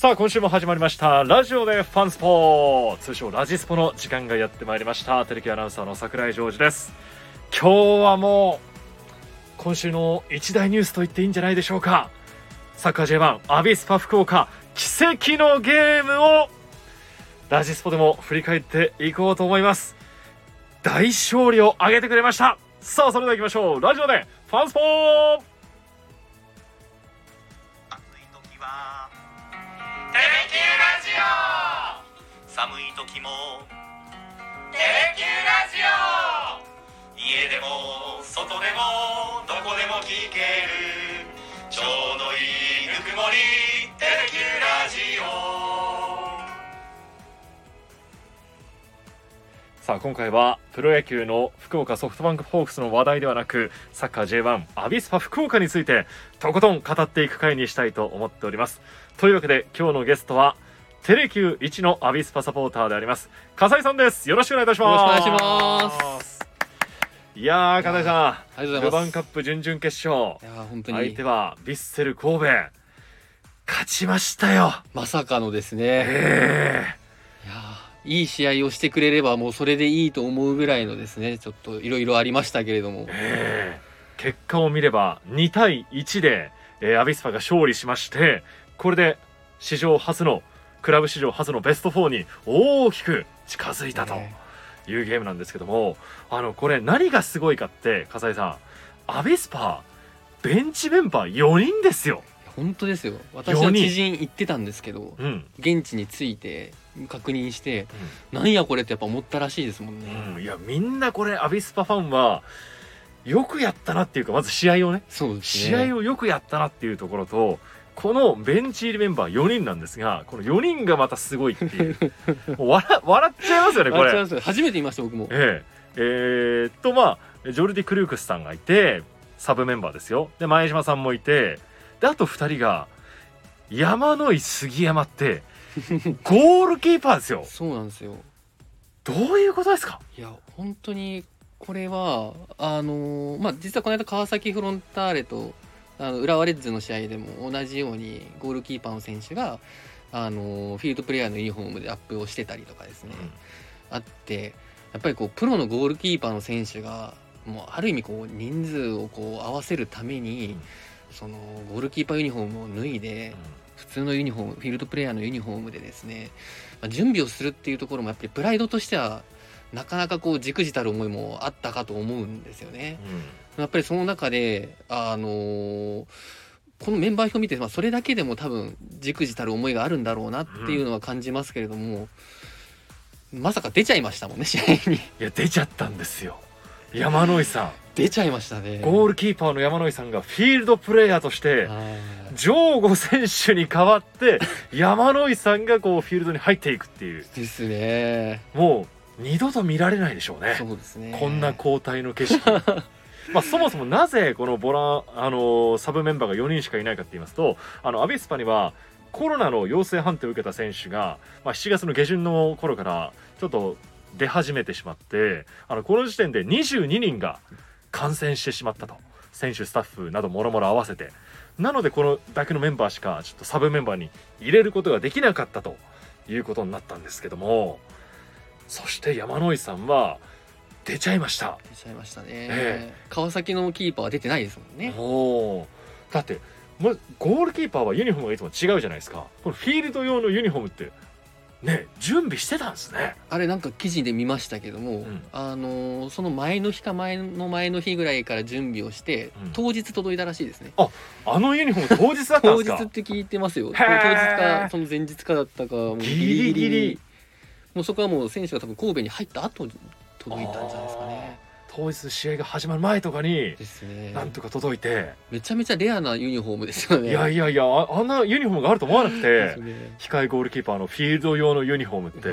さあ今週も始まりました。ラジオでファンスポ通称ラジスポの時間がやってまいりました。テレビアナウンサーの櫻井ジョージです。今日はもう今週の一大ニュースと言っていいんじゃないでしょうか。サッカー J1 アビスパ福岡奇跡のゲームをラジスポでも振り返っていこうと思います。大勝利を挙げてくれました。さあそれでは行きましょう。ラジオでファンスポ暑テレキューラジオ。寒い時も。テレキューラジオ。家でも外でもどこでも聞ける。ちょうどいいぬくもり。テレキューラジオ。さあ今回はプロ野球の福岡ソフトバンクホークスの話題ではなくサッカー J1 アビスパ福岡についてとことん語っていく回にしたいと思っておりますというわけで今日のゲストはテレキュー1のアビスパサポーターであります笠井さんです。よろしくお願いいたします。よろしくお願いします。いやー笠井さん。ルヴァンざいます。カップ準々決勝。いやー本当に。相手はヴィッセル神戸。勝ちましたよ。まさかのですね。えいやーいい試合をしてくれればもうそれでいいと思うぐらいのですね。ちょっといろいろありましたけれども。ー、えー。結果を見れば2対1で、えーアビスパが勝利しましてこれで史上初のクラブ史上初のベスト4に大きく近づいたとねいうゲームなんですけどもあのこれ何がすごいかって笠井さんアビスパベンチメンバー4人ですよ。本当ですよ。私の知人行ってたんですけど、うん現地に着いて確認して、なんやこれってやっぱ思ったらしいですもんね。うん、いやみんなこれアビスパファンはよくやったなっていうかまず試合をねね。試合をよくやったなっていうところとこのベンチ入りメンバー4人なんですがこの4人がまたすごいっていう笑笑っちゃいますよねこれ。初めて見ました僕も。えええーっとまあジョルディ・クルークスさんがいてサブメンバーですよで前島さんもいてであと2人が山野井杉山ってゴールキーパーですよ そうなんですよ。どういうことですか？いや本当にこれはあのーまあ実はこの間川崎フロンターレとあの浦和レッズの試合でも同じようにゴールキーパーの選手があのーフィールドプレイヤーのユニフォームでアップをしてたりとかですね、あってやっぱりこうプロのゴールキーパーの選手がもうある意味こう人数をこう合わせるために、うん。そのゴールキーパーユニフォームを脱いで、普通のユニフォームフィールドプレイヤーのユニフォームでですね、まあ、準備をするっていうところもやっぱりプライドとしてはなかなかこうじくじたる思いもあったかと思うんですよね。やっぱりその中であのーこのメンバー表を見て、まあ、それだけでも多分じくじたる思いがあるんだろうなっていうのは感じますけれども、まさか出ちゃいましたもんね 試合に。いや出ちゃったんですよ。山野井さ出ちゃいましたね。んゴールキーパーの山野井さんがフィールドプレイヤーとしてはい。上吾選手に代わって山野井さんがこうフィールドに入っていくっていう。ですね。もう二度と見られないでしょうね。そうですね。こんな交代の景色。まあそもそもなぜこのボランあのサブメンバーが4人しかいないかって言いますとあのアビスパにはコロナの陽性判定を受けた選手が、まあ、7月の下旬の頃からちょっと出始めてしまってあのこの時点で22人が感染してしまったと。選手スタッフなどもろもろ合わせて。なのでこのだけのメンバーしかちょっとサブメンバーに入れることができなかったということになったんですけどもそして山野井さんは出ちゃいました。出ちゃいましたね、え川崎のキーパーは出てないですもんね。おー。だってもうゴールキーパーはユニフォームがいつも違うじゃないですか。このフィールド用のユニフォームってね準備してたんですね。あれなんか記事で見ましたけども、ん。あのーその前の日か前の前の日ぐらいから準備をして、うん。当日届いたらしいですね。あのユニフォーム当日だったん当ですか。日って聞いてますよ。当日かその前日かだったかもうギリギリもうそこはもう選手が多分神戸に入った後に届いたんじゃないですかね。当日試合が始まる前とかにですね。なんとか届いて、めちゃめちゃレアなユニフォームですよね。いやいやいやああんなユニフォームがあると思わなくて。ね。控えゴールキーパーのフィールド用のユニフォームって、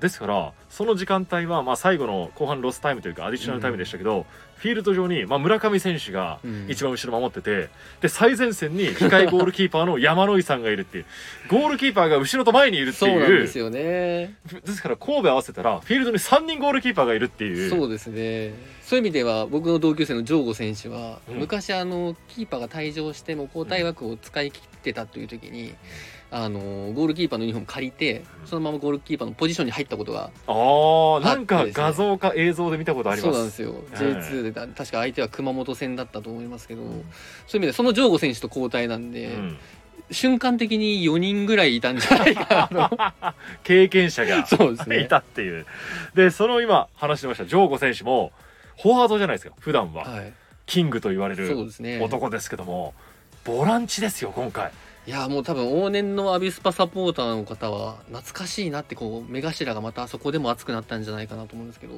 ですからその時間帯は、まあ、最後の後半ロスタイムというかアディショナルタイムでしたけど、フィールド上に、まあ、村上選手がうん。一番後ろ守ってて、で最前線に控えゴールキーパーの 山野井さんがいるっていうゴールキーパーが後ろと前にいるってそうなんいうですよね。ですから神戸合わせたらフィールドに3人ゴールキーパーがいるっていう。そうですね。そういう意味では僕の同級生のジョーゴ選手は、うん。昔あのキーパーが退場しても交代枠を使い切ってたという時に、あのゴールキーパーのユニフォーム借りてそのままゴールキーパーのポジションに入ったことがあーなんか画像か映像で見たことあります。そうなんですよ。ええ J2 でだ確か相手は熊本戦だったと思いますけど、ん。そういう意味でそのジョーゴ選手と交代なんで、うん。瞬間的に4人ぐらいいたんじゃないかな。経験者がとそうですね。いたっていう。でその今話してましたジョーゴ選手もフォワードじゃないですか普段は。はい。キングと言われる男ですけどもボランチですよ今回いやもう多分往年のアビスパサポーターの方は懐かしいなってこう目頭がまたそこでも熱くなったんじゃないかなと思うんですけど、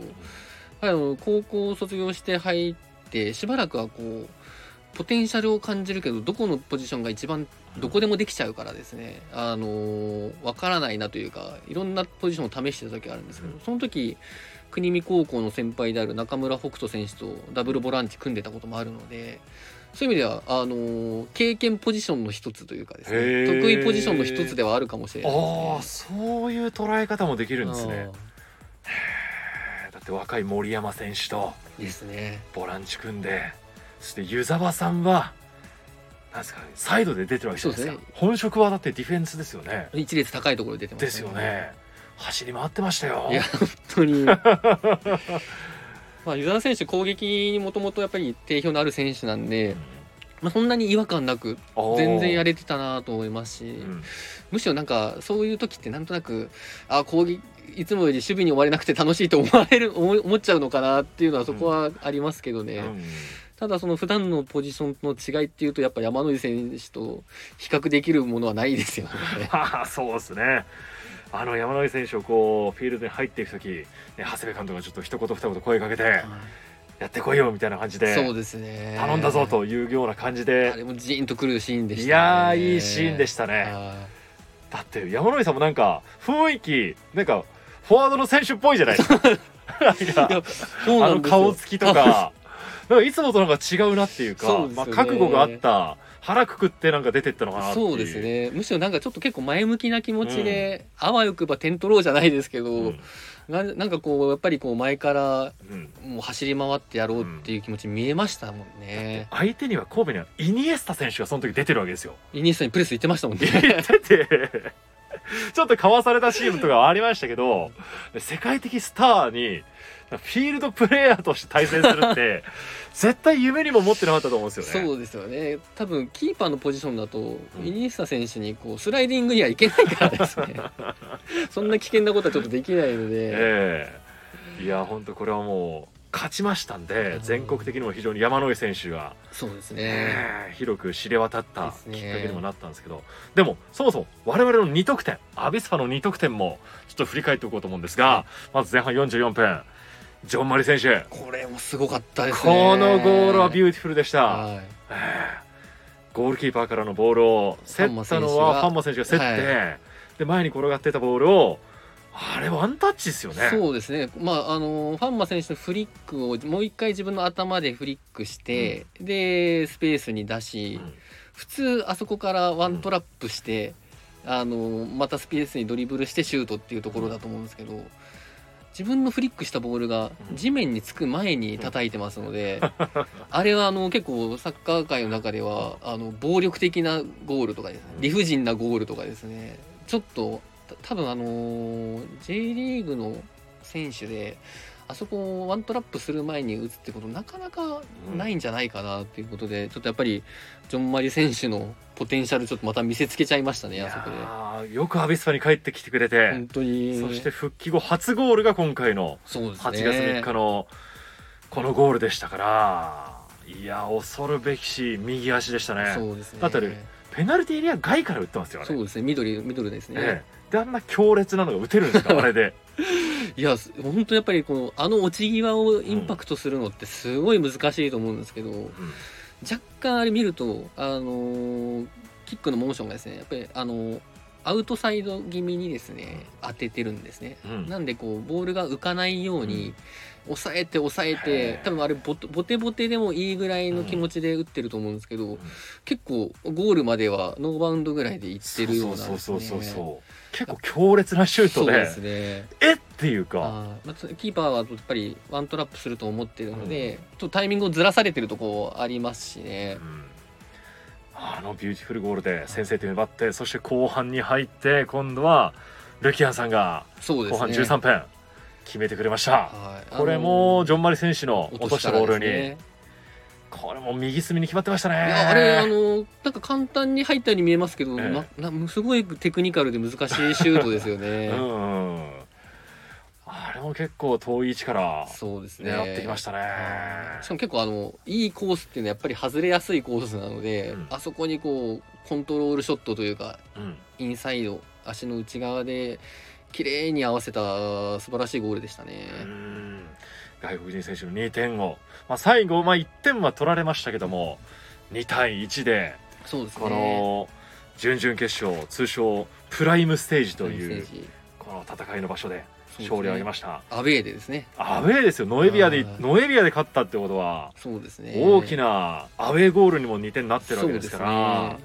あの高校を卒業して入ってしばらくはこうポテンシャルを感じるけどどこのポジションが一番どこでもできちゃうからですね。あのわからないなというかいろんなポジションを試してた時があるんですけどその時国見高校の先輩である中村北斗選手とダブルボランチ組んでたこともあるのでそういう意味ではあの経験ポジションの一つというかですへねー。得意ポジションの一つではあるかもしれないですね。ああそういう捉え方もできるんですね。だって若い森山選手とですね。ボランチ組んでそして湯沢さんはなんですかねサイドで出てるわけじゃないですか。そうです本職はだってディフェンスですよね。一列高いところに出てますですよね。走り回ってましたよ。いや本当に まあ湯沢選手攻撃にもともとやっぱり定評のある選手なんで、まあ、そんなに違和感なくうん全然やれ、れてたなと思いますし、うん。むしろなんかそういう時ってなんとなくあ攻撃いつもより守備に追われなくて楽しいと思われる思っちゃうのかなっていうのはそこはありますけどね、うん。ただその普段のポジションの違いっていうとやっぱ山野井選手と比較できるものはないですよね。は あそうですねあの山野井選手をこうフィールドに入っていく時、ね、長谷部監督がちょっと一言二言声かけてやってこいよみたいな感じでそうですね。頼んだぞというような感じあでれもジーンとくるシーンでしたね。いやーいいシーンでしたね。はだって山野井さんもなんか雰囲気なんかフォワードの選手っぽいじゃない？ですかあの顔つきとかなんかいつもとなんか違うなっていうかね。まあ、覚悟があった腹くくってなんか出てったのかなっていう。そうですね。むしろなんかちょっと結構前向きな気持ちで、あわよくば点取ろうじゃないですけど、うん。ななんかこうやっぱりこう前からうん。もう走り回ってやろうっていう気持ち見えましたもんね、相手には神戸にはイニエスタ選手がその時出てるわけですよ。イニエスタにプレス行ってましたもんね。言ってて。ちょっとかわされたシーンとかはありましたけど世界的スターにフィールドプレーヤーとして対戦するって 絶対夢にも持ってなかったと思うんですよね。そうですよね。多分キーパーのポジションだと、ん。イニエスタ選手にこうスライディングにはいけないからですね。そんな危険なことはちょっとできないので、ええ。いや本当これはもう勝ちましたんで、うん。全国的にも非常に山野井選手が、そうですね、ええ広く知れ渡ったきっかけにもなったんですけどでもそもそも我々の2得点アビスパの2得点もちょっと振り返っておこうと思うんですが、まず前半44分ジョン・マリ選手。これもすごかったですね。このゴールはビューティフルでした、はい。ええゴールキーパーからのボールを競ったのはファンマ選手が競って、はで前に転がってたボールをあれワンタッチですよね。そうですね、まあ、あのファンマ選手のフリックをもう一回自分の頭でフリックして、でスペースに出し、うん。普通あそこからワントラップして、あのまたスペースにドリブルしてシュートっていうところだと思うんですけど自分のフリックしたボールがうん。地面につく前に叩いてますので、あれはあの結構サッカー界の中ではあの暴力的なゴールとかですね。うん。理不尽なゴールとかですね。ちょっとた多分あのー J リーグの選手であそこをワントラップする前に打つってことなかなかないんじゃないかなっていうことで、ちょっとやっぱりジョン・マリ選手のポテンシャルちょっとまた見せつけちゃいましたねあそこで。ーよくアビスパに帰ってきてくれて、本当に。そして復帰後初ゴールが今回のそうですね。8月3日のこのゴールでしたから。いや恐るべきし右足でしたね。そうですね。だってペナルティーエリア外から打ってますよあれ。そうですね。緑緑ですね、ええ。であんな強烈なのが打てるんですかあれで いや本当やっぱりこのあの落ち際をインパクトするのってすごい難しいと思うんですけど、若干あれ見るとあのーキックのモーションがですねやっぱりあのーアウトサイド気味にですね当ててるんですね、うん。なんでこうボールが浮かないように、抑えて抑えへてえ多分あれボテボテでもいいぐらいの気持ちで打ってると思うんですけど、結構ゴールまではノーバウンドぐらいでいってるようなそうそうそうそうそう。結構強烈なシュートで。ですね。え？っていうか。まあつキーパーはやっぱりワントラップすると思ってるので、ちょっとタイミングをずらされてるとこありますしね。う、ん。あのビューティフルゴールで先制点奪ってそして後半に入って今度はルキアンさんが後半13分決めてくれました、はい。これもジョンマリ選手の落としたボールに、これも右隅に決まってましたね。あれあのなんか簡単に入ったように見えますけど、ええ。ななすごいテクニカルで難しいシュートですよね。うんあれも結構遠い位置からそうですね。狙ってきましたね。しかも結構あのいいコースっていうのはやっぱり外れやすいコースなので、うん。あそこにこうコントロールショットというかうん。インサイド足の内側で綺麗に合わせた素晴らしいゴールでしたね。うん。外国人選手の2点を、まあ、最後、まあ、1点は取られましたけども2対1でそうですね。この準々決勝通称プライムステージというこの戦いの場所で勝利を挙げました、アウェーでですね。アウェーですよ。ノエビアではいノエビアで勝ったってことはそうですね。大きなアウェーゴールにも2点なってるわけですからね。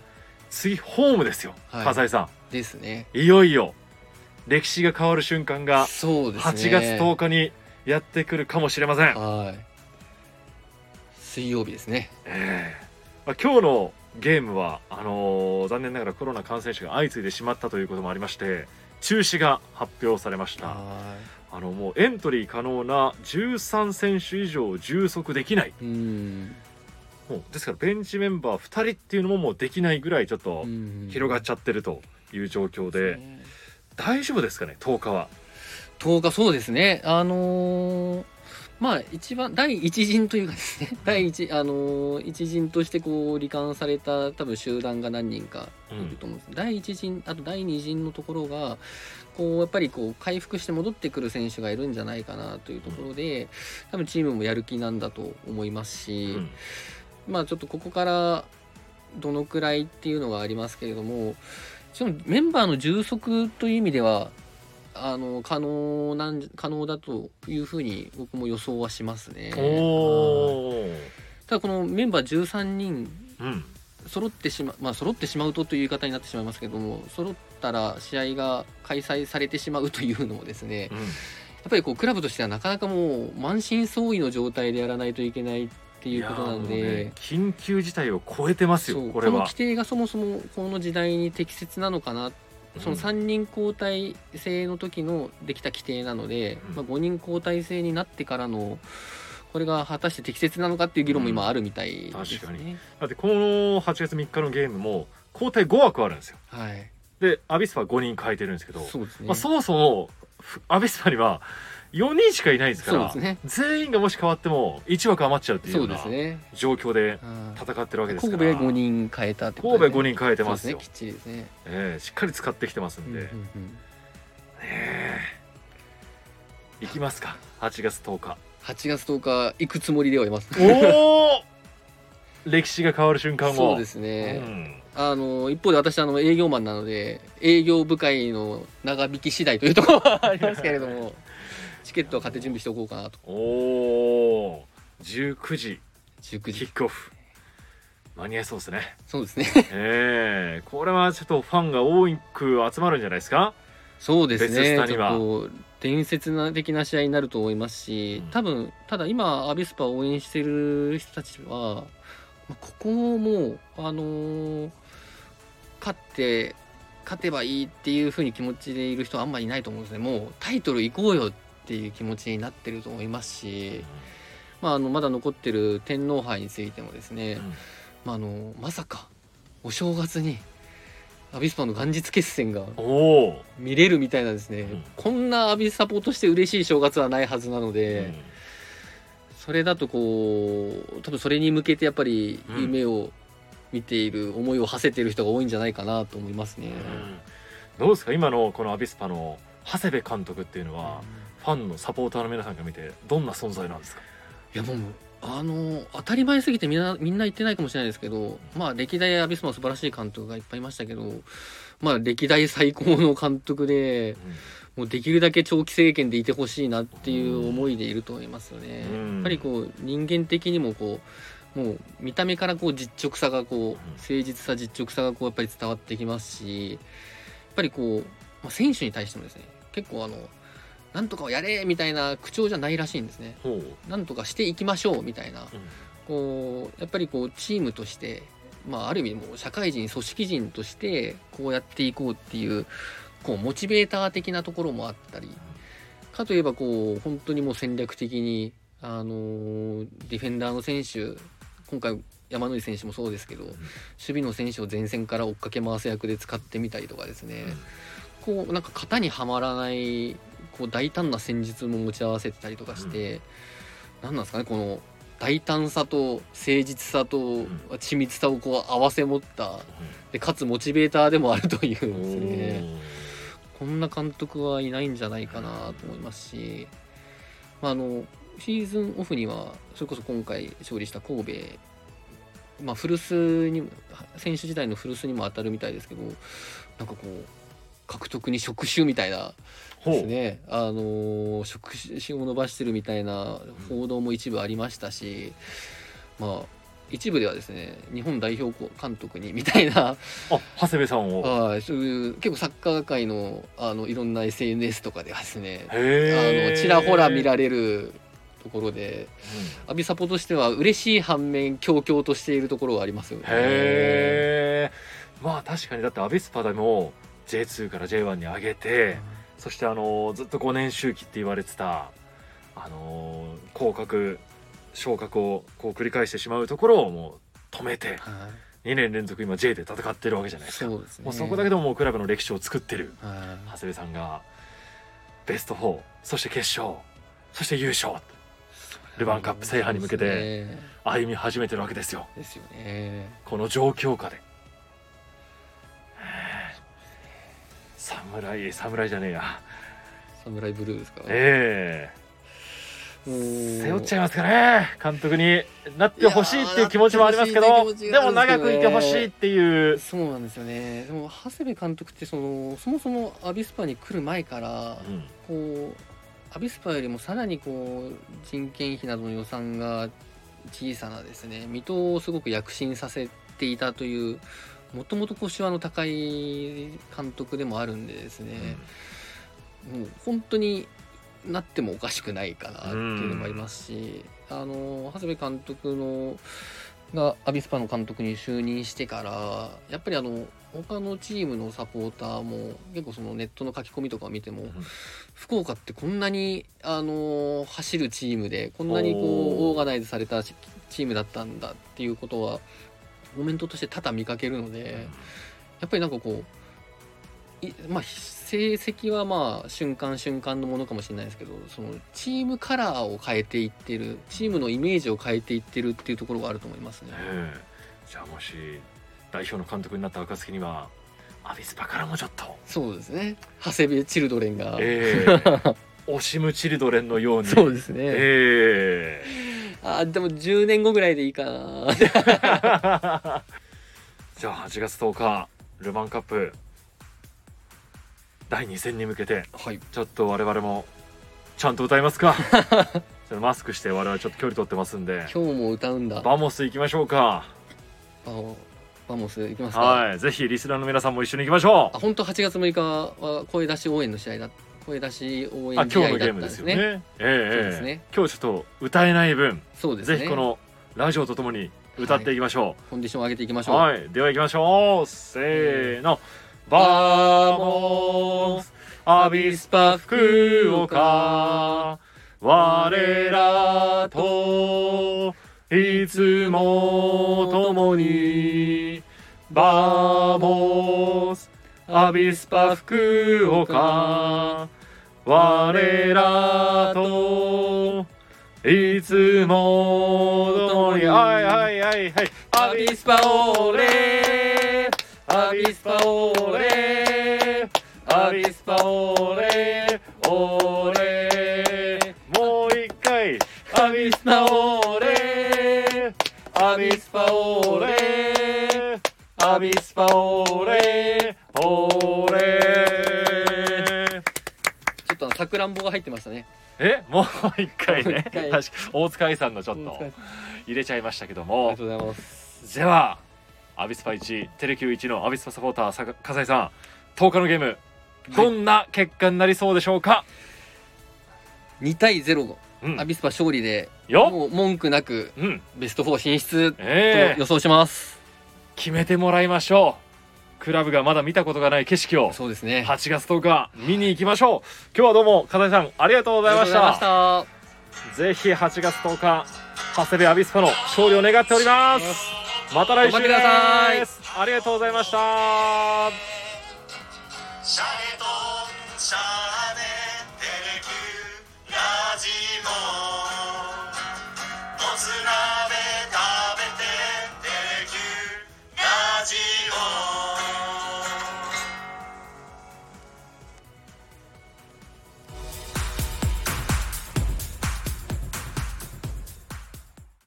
次ホームですよ、はい。笠井さですね。んいよいよ歴史が変わる瞬間がそうですね。8月10日にやってくるかもしれません、はい。水曜日ですね。ええまあ、今日のゲームはあのー残念ながらコロナ感染者が相次いでしまったということもありまして中止が発表されましたはあのもうエントリー可能な13選手以上充足できない。もうですからベンチメンバー2人っていうのももうできないぐらいちょっと広がっちゃゃってるという状況で、大丈夫ですかね10日は。10日そうですね。あのーまあ一番第一陣というかですね。第一あのー一陣としてこう罹患された多分集団が何人かいると思うんです、第一陣あと第二陣のところがこうやっぱりこう回復して戻ってくる選手がいるんじゃないかなというところで多分チームもやる気なんだと思いますし、うん。まあちょっとここからどのくらいっていうのがありますけれどもそのメンバーの充足という意味ではあの可能なん可能だというふうに僕も予想はしますね。ただこのメンバー13人うん。揃ってしままあ揃ってしまうとという言い方になってしまいますけども揃ったら試合が開催されてしまうというのもですねうん。やっぱりこうクラブとしてはなかなかもう満身創痍の状態でやらないといけないっていうことなのいやーもうでね。緊急事態を超えてますよこれは。この規定がそもそもこの時代に適切なのかな、その3人交代制の時のできた規定なので、うん。まあ、5人交代制になってからのこれが果たして適切なのかっていう議論も今あるみたいですね。確かだってこの8月3日のゲームも交代5枠あるんですよ。はい、でアビスパは5人変えてるんですけどそうですね。まあ、そもそもふアビスパには4人しかいないですから、ね。全員がもし変わっても1枠余っちゃうっていうような。状況でうん。戦ってるわけですから。神戸5人変えたってこと神戸5人変えてますよ。ねきっちりですね。ええしっかり使ってきてますんで、うんうんうん。ねえ。行きますか。8月10日。8月10日行くつもりではいます。おお歴史が変わる瞬間を。そうですね。うん。あの一方で私あの営業マンなので営業部会の長引き次第というところはありますけれども チケットは買って準備しておこうかなと。おお19時。19キ時ックオフ。間に合いそうですね。そうですね。ええこれはちょっとファンが多く集まるんじゃないですか？そうです別スねタには。ちょっと伝説な的な試合になると思いますしうん。多分ただ今アビスパを応援してる人たちはまあここもあのー勝って勝てばいいっていうふうに気持ちでいる人はあんまりいないと思うんですね。もうタイトル行こうよっていう気持ちになってると思いますし、まあ、あのまだ残ってる天皇杯についてもですね、うん。まあ、あのまさかお正月にアビスパの元日決戦が見れるみたいなですね、うん。こんなアビスサポとして嬉しい正月はないはずなので、うん。それだとこう多分それに向けてやっぱりうん。夢を見ている、思いを馳せている人が多いんじゃないかなと思いますね。どうですか今のこのアビスパの長谷部監督っていうのは、ファンのサポーターの皆さんが見てどんな存在なんですか？いやもうあの当たり前すぎてみんなみんな言ってないかもしれないですけどまあ歴代アビスパも素晴らしい監督がいっぱいいましたけどまあ歴代最高の監督でもうできるだけ長期政権でいてほしいなっていう思いでいると思いますよね。うん。やっぱりこう人間的にもこうもう見た目からこう実直さがこううん。誠実さ実直さがこうやっぱり伝わってきますしやっぱりこう、まあ、選手に対してもですね結構あのなんとかをやれみたいな口調じゃないらしいんですね。なんとかしていきましょうみたいな。うん。こうやっぱりこうチームとしてまあ、ある意味もう社会人組織人としてこうやっていこうっていうこうモチベーター的なところもあったりかといえばこう本当にもう戦略的にあのーディフェンダーの選手今回山野井選手もそうですけど、守備の選手を前線から追っかけ回す役で使ってみたりとかですね、こうなんか型にはまらないこう大胆な戦術も持ち合わせてたりとかして、何なんですかねこの大胆さと誠実さと緻密さをこう合わせ持ったでかつモチベーターでもあるというんですねこんな監督はいないんじゃないかなと思いますし、まあ、あのシーズンオフにはそれこそ今回勝利した神戸まあ、古巣にも選手時代の古巣にも当たるみたいですけどなんかこう獲得に触手みたいな。ですね、あのー触手を伸ばしてるみたいな報道も一部ありましたし、まあ一部ではですね日本代表監督にみたいな。あ長谷部さんを。はいそういう結構サッカー界のあのいろんな SNS とかではですねあのちらほら見られるところでアビサポとしては嬉しい反面強々としているところはありますよね。へえまあ確かに。だってアビスパでも J2 から J1 に上げてそしてあのずっと5年周期って言われてたあの降格昇格をこう繰り返してしまうところをもう止めてはい。2年連続今 J で戦ってるわけじゃないですか。そうですね。もうそこだけでももうクラブの歴史を作ってるはい。長谷部さんがベスト4そして決勝そして優勝ルヴァンカップ制覇に向けて歩み始めてるわけですよ。ですよね。この状況下で侍侍じゃねえや。サムライブルーですか？ええ。背負っちゃいますからね監督に。なってほしいっていう気持ちもありますけどでも長くいてほしいっていう。そうなんですよね。でも長谷部監督ってそのそもそもアビスパに来る前からうん。こうアビスパよりもさらにこう人件費などの予算が小さなですね水戸をすごく躍進させていたというもともと腰はの高い監督でもあるんでですね、もう本当になってもおかしくないかなっていうのもありますし、あの長谷部監督のがアビスパの監督に就任してからやっぱりあの他のチームのサポーターも結構そのネットの書き込みとかを見ても、福岡ってこんなにあの走るチームでこんなにこうオーガナイズされたチチームだったんだっていうことはコメントとして多々見かけるので。やっぱりなんかこういまあ成績はまあ瞬間瞬間のものかもしれないですけどそのチームカラーを変えていってるチームのイメージを変えていってるっていうところがあると思いますね。ええ。じゃあもし代表の監督になった暁にはアビスパからもちょっと。そうですね。長谷部チルドレンが、ええ。オシムチルドレンのように。そうですね、えあでも10年後ぐらいでいいかな。え じゃあ8月10日ルヴァンカップ。第2戦に向けてはい。ちょっと我々もちゃんと歌いますか？マスクして我々ちょっと距離取ってますんで。今日も歌うんだ。 Vamos行きましょうか。 Vamosいきますか、はい。ぜひリスナーの皆さんも一緒に行きましょあ本当8月6日は声出し応援の試合だ声出し応援試合だった今日のゲームでんですすねよね。ええそうですね。ええ。今日ちょっと歌えない分そうですね。ぜひこのラジオとともに歌っていきましょコンディション上げていきましょう。はい。では行きましょう。せーの。 Vamos。アビスパ福岡。我らといつも共に。バーモス。アビスパ福岡我らといつも共にはいはいはいはい。アビスパオーレ。アビスパオーレ。アビスパオーレ。オーレ。もう一回。アビスパオーレ。アビスパオーレ。アビスパオーレくらんぼが入ってましたね。えもう一回ね。確か大塚愛さんのちょっと。入れちゃいましたけどありもがとうございます。ではアビスパ1テレキュー1のアビスパサポーターさ笠井さん。10日のゲームどんな結果になりそうでしょうか、2対0のうん。アビスパ勝利でよっ。もう文句なくうん。ベスト4進出とええ。予想します、決めてもらいましょうクラブがまだ見たことがない景色をそうですね。8月10日見に行きましょう。今日はどうも片井さんありがとうございました。ぜひ8月10日長谷部アビスパの勝利を願っております。また来週ありがとうございました